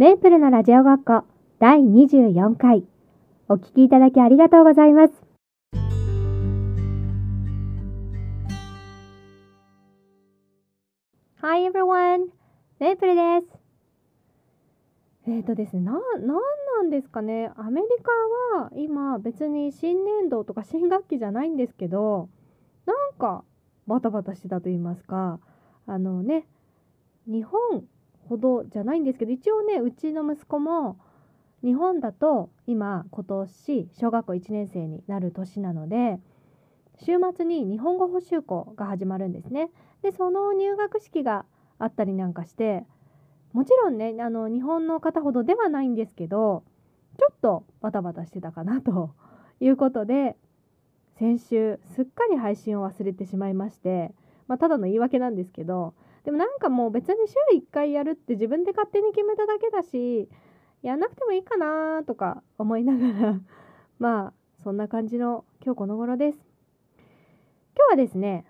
メープルのラジオごっこ第24回お聞きいただきありがとうございます。Hi everyone! メープルです。えっ、ー、とですね、な、なんなんですかね。アメリカは今別に新年度とか新学期じゃないんですけど、なんかバタバタしてたと言いますか、あのね、日本ほどじゃないんですけど、一応ね、うちの息子も日本だと今今年小学校1年生になる年なので週末に日本語補習校が始まるんですね。でその入学式があったりなんかしてもちろんねあの日本の方ほどではないんですけどちょっとバタバタしてたかなと いうことで先週すっかり配信を忘れてしまいまして、まあ、ただの言い訳なんですけどでもなんかもう別に週1回やるって自分で勝手に決めただけだしやんなくてもいいかなとか思いながら まあそんな感じの今日この頃です。今日はですね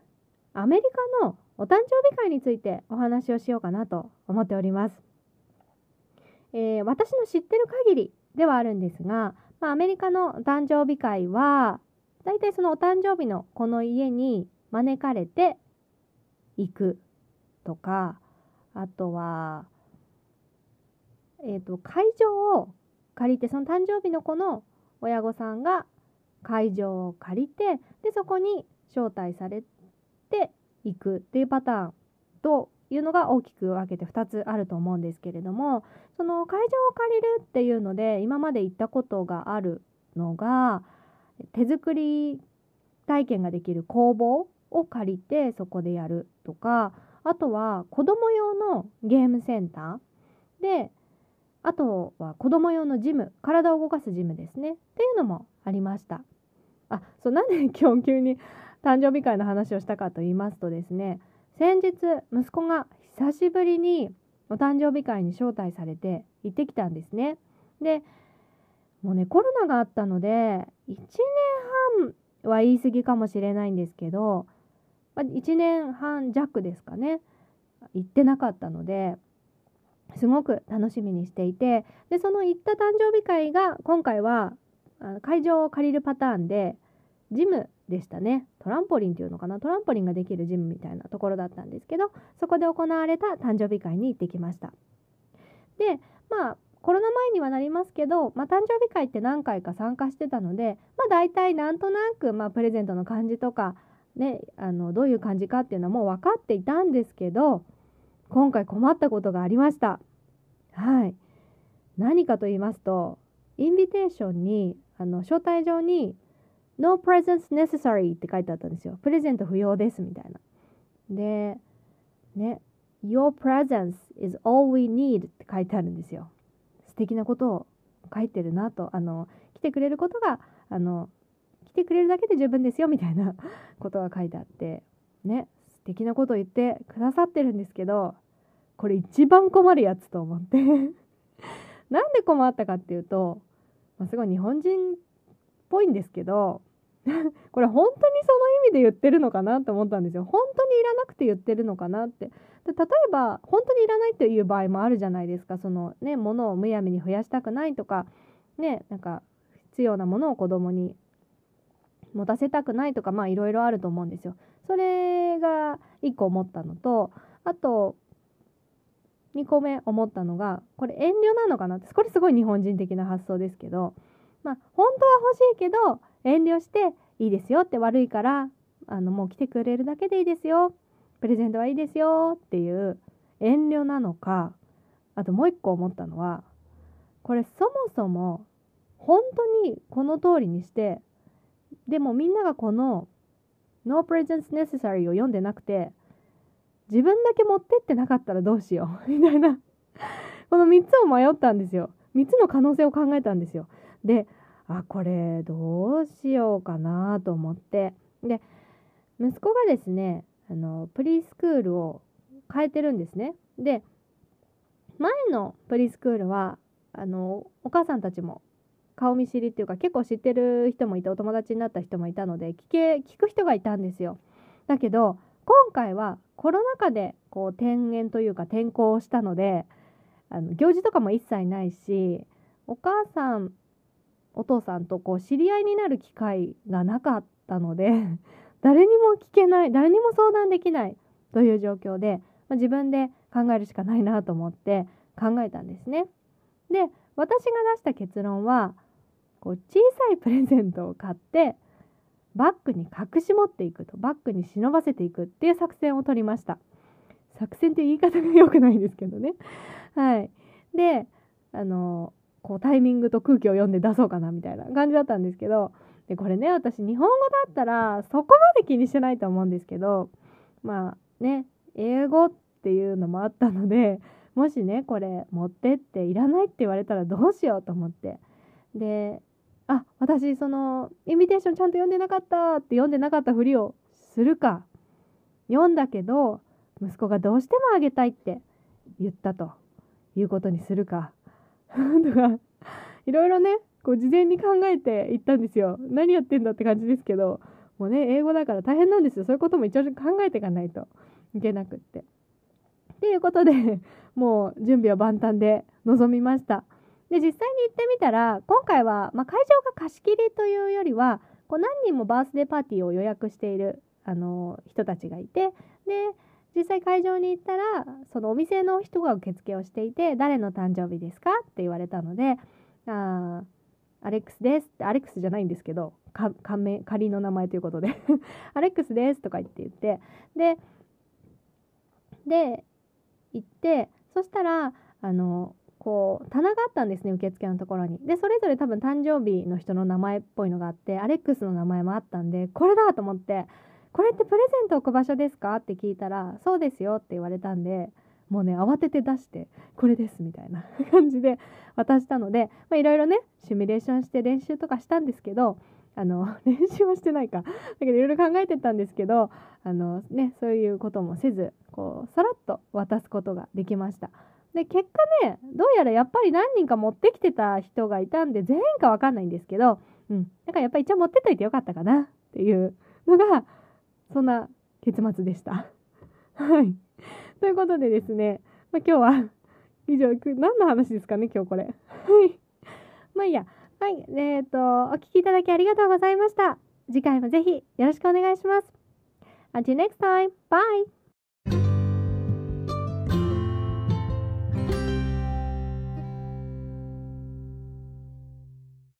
アメリカのお誕生日会についてお話をしようかなと思っております、えー、私の知ってる限りではあるんですが、まあ、アメリカのお誕生日会は大体そのお誕生日のこの家に招かれて行くとかあとはえーと、会場を借りてその誕生日の子の親御さんが会場を借りてでそこに招待されていくっていうパターンというのが大きく分けて2つあると思うんですけれどもその会場を借りるっていうので今まで行ったことがあるのが手作り体験ができる工房を借りてそこでやるとかあとは子供用のゲームセンター。であとは子供用のジム。体を動かすジムですね。っていうのもありました。あそうなんで 今日急に誕生日会の話をしたかと言いますとですね。先日息子が久しぶりにお誕生日会に招待されて行ってきたんですね。でもうねコロナがあったので1年半は言い過ぎかもしれないんですけど、まあ、1年半弱ですかね。行ってなかったのですごく楽しみにしていてでその行った誕生日会が今回は会場を借りるパターンでジムでしたね。トランポリンっていうのかな。トランポリンができるジムみたいなところだったんですけどそこで行われた誕生日会に行ってきました。でまあコロナ前にはなりますけど、まあ、誕生日会って何回か参加してたので、まあ、大体なんとなく、まあ、プレゼントの感じとか、ね、あのどういう感じかっていうのはもう分かっていたんですけど今回困ったことがありました。はい。何かと言いますと、インビテーションに、あの、招待状に、No presents necessary って書いてあったんですよ。プレゼント不要ですみたいな。で、ね、Your presence is all we need って書いてあるんですよ。素敵なことを書いてるなと、あの、来てくれることが、あの、来てくれるだけで十分ですよみたいな ことが書いてあって、ね、素敵なことを言ってくださってるんですけど、これ一番困るやつと思って なんで困ったかっていうと、まあ、すごい日本人っぽいんですけど これ本当にその意味で言ってるのかなって思ったんですよ。本当にいらなくて言ってるのかなって。で例えば本当にいらないっていう場合もあるじゃないですか。そのね物をむやみに増やしたくないとかねなんか必要なものを子供に持たせたくないとかまあいろいろあると思うんですよ。それが一個思ったのとあと2個目思ったのがこれ遠慮なのかなってこれすごい日本人的な発想ですけどまあ本当は欲しいけど遠慮していいですよって悪いからあのもう来てくれるだけでいいですよプレゼントはいいですよっていう遠慮なのかあともう一個思ったのはこれそもそも本当にこの通りにしてでもみんながこの No presents necessary を読んでなくて自分だけ持ってってなかったらどうしよう みたいな。この3つを迷ったんですよ。3つの可能性を考えたんですよ。であこれどうしようかなと思って。で息子がですねあのプリスクールを変えてるんですね。で前のプリスクールはあのお母さんたちも顔見知りっていうか結構知ってる人もいてお友達になった人もいたので聞け聞く人がいたんですよだけど今回はコロナ禍でこう転園というか転校したのであの行事とかも一切ないしお母さんお父さんとこう知り合いになる機会がなかったので 誰にも聞けない誰にも相談できないという状況で、まあ、自分で考えるしかないなと思って考えたんですね。で私が出した結論はこう小さいプレゼントを買ってバッグに隠し持っていくとバッグに忍ばせていくっていう作戦を取りました。作戦って言い方が良くないんですけどね。はい。であのこうタイミングと空気を読んで出そうかなみたいな感じだったんですけどでこれね私日本語だったらそこまで気にしてないと思うんですけどまあね英語っていうのもあったのでもしねこれ持ってっていらないって言われたらどうしようと思って。であ私そのインビテーションちゃんと読んでなかったって読んでなかったふりをするか。読んだけど息子がどうしてもあげたいって言ったということにするか。とかいろいろねこう事前に考えていったんですよ。何やってんだって感じですけどもうね英語だから大変なんですよ。そういうことも一応考えていかないと。いけなくって。っていうことでもう準備は万端で臨みました。で実際に行ってみたら今回は、まあ、会場が貸し切りというよりはこう何人もバースデーパーティーを予約しているあの人たちがいてで実際会場に行ったらそのお店の人が受付をしていて「誰の誕生日ですか?」って言われたので「あアレックスです」ってアレックスじゃないんですけど仮名仮の名前ということで「アレックスです」とか言って言ってでで行ってそしたらあのこう棚があったんですね受付のところに。でそれぞれ多分誕生日の人の名前っぽいのがあってアレックスの名前もあったんでこれだと思って「これってプレゼント置く場所ですか?」って聞いたら「そうですよ」って言われたんでもうね慌てて出して「これです」みたいな 感じで渡したのでいろいろねシミュレーションして練習とかしたんですけどあの 練習はしてないかだけどいろいろ考えてたんですけどあの、ね、そういうこともせずこうさらっと渡すことができました。で結果ねどうやらやっぱり何人か持ってきてた人がいたんで全員か分かんないんですけど、うん、だからやっぱり一応持ってといてよかったかなっていうのがそんな結末でした。はい。ということでですね、まあ、今日は以上何の話ですかね今日これ。はい。まあいいや。はい。えっ、ー、と、お聞きいただきありがとうございました。次回もぜひよろしくお願いします。Until next time. Bye!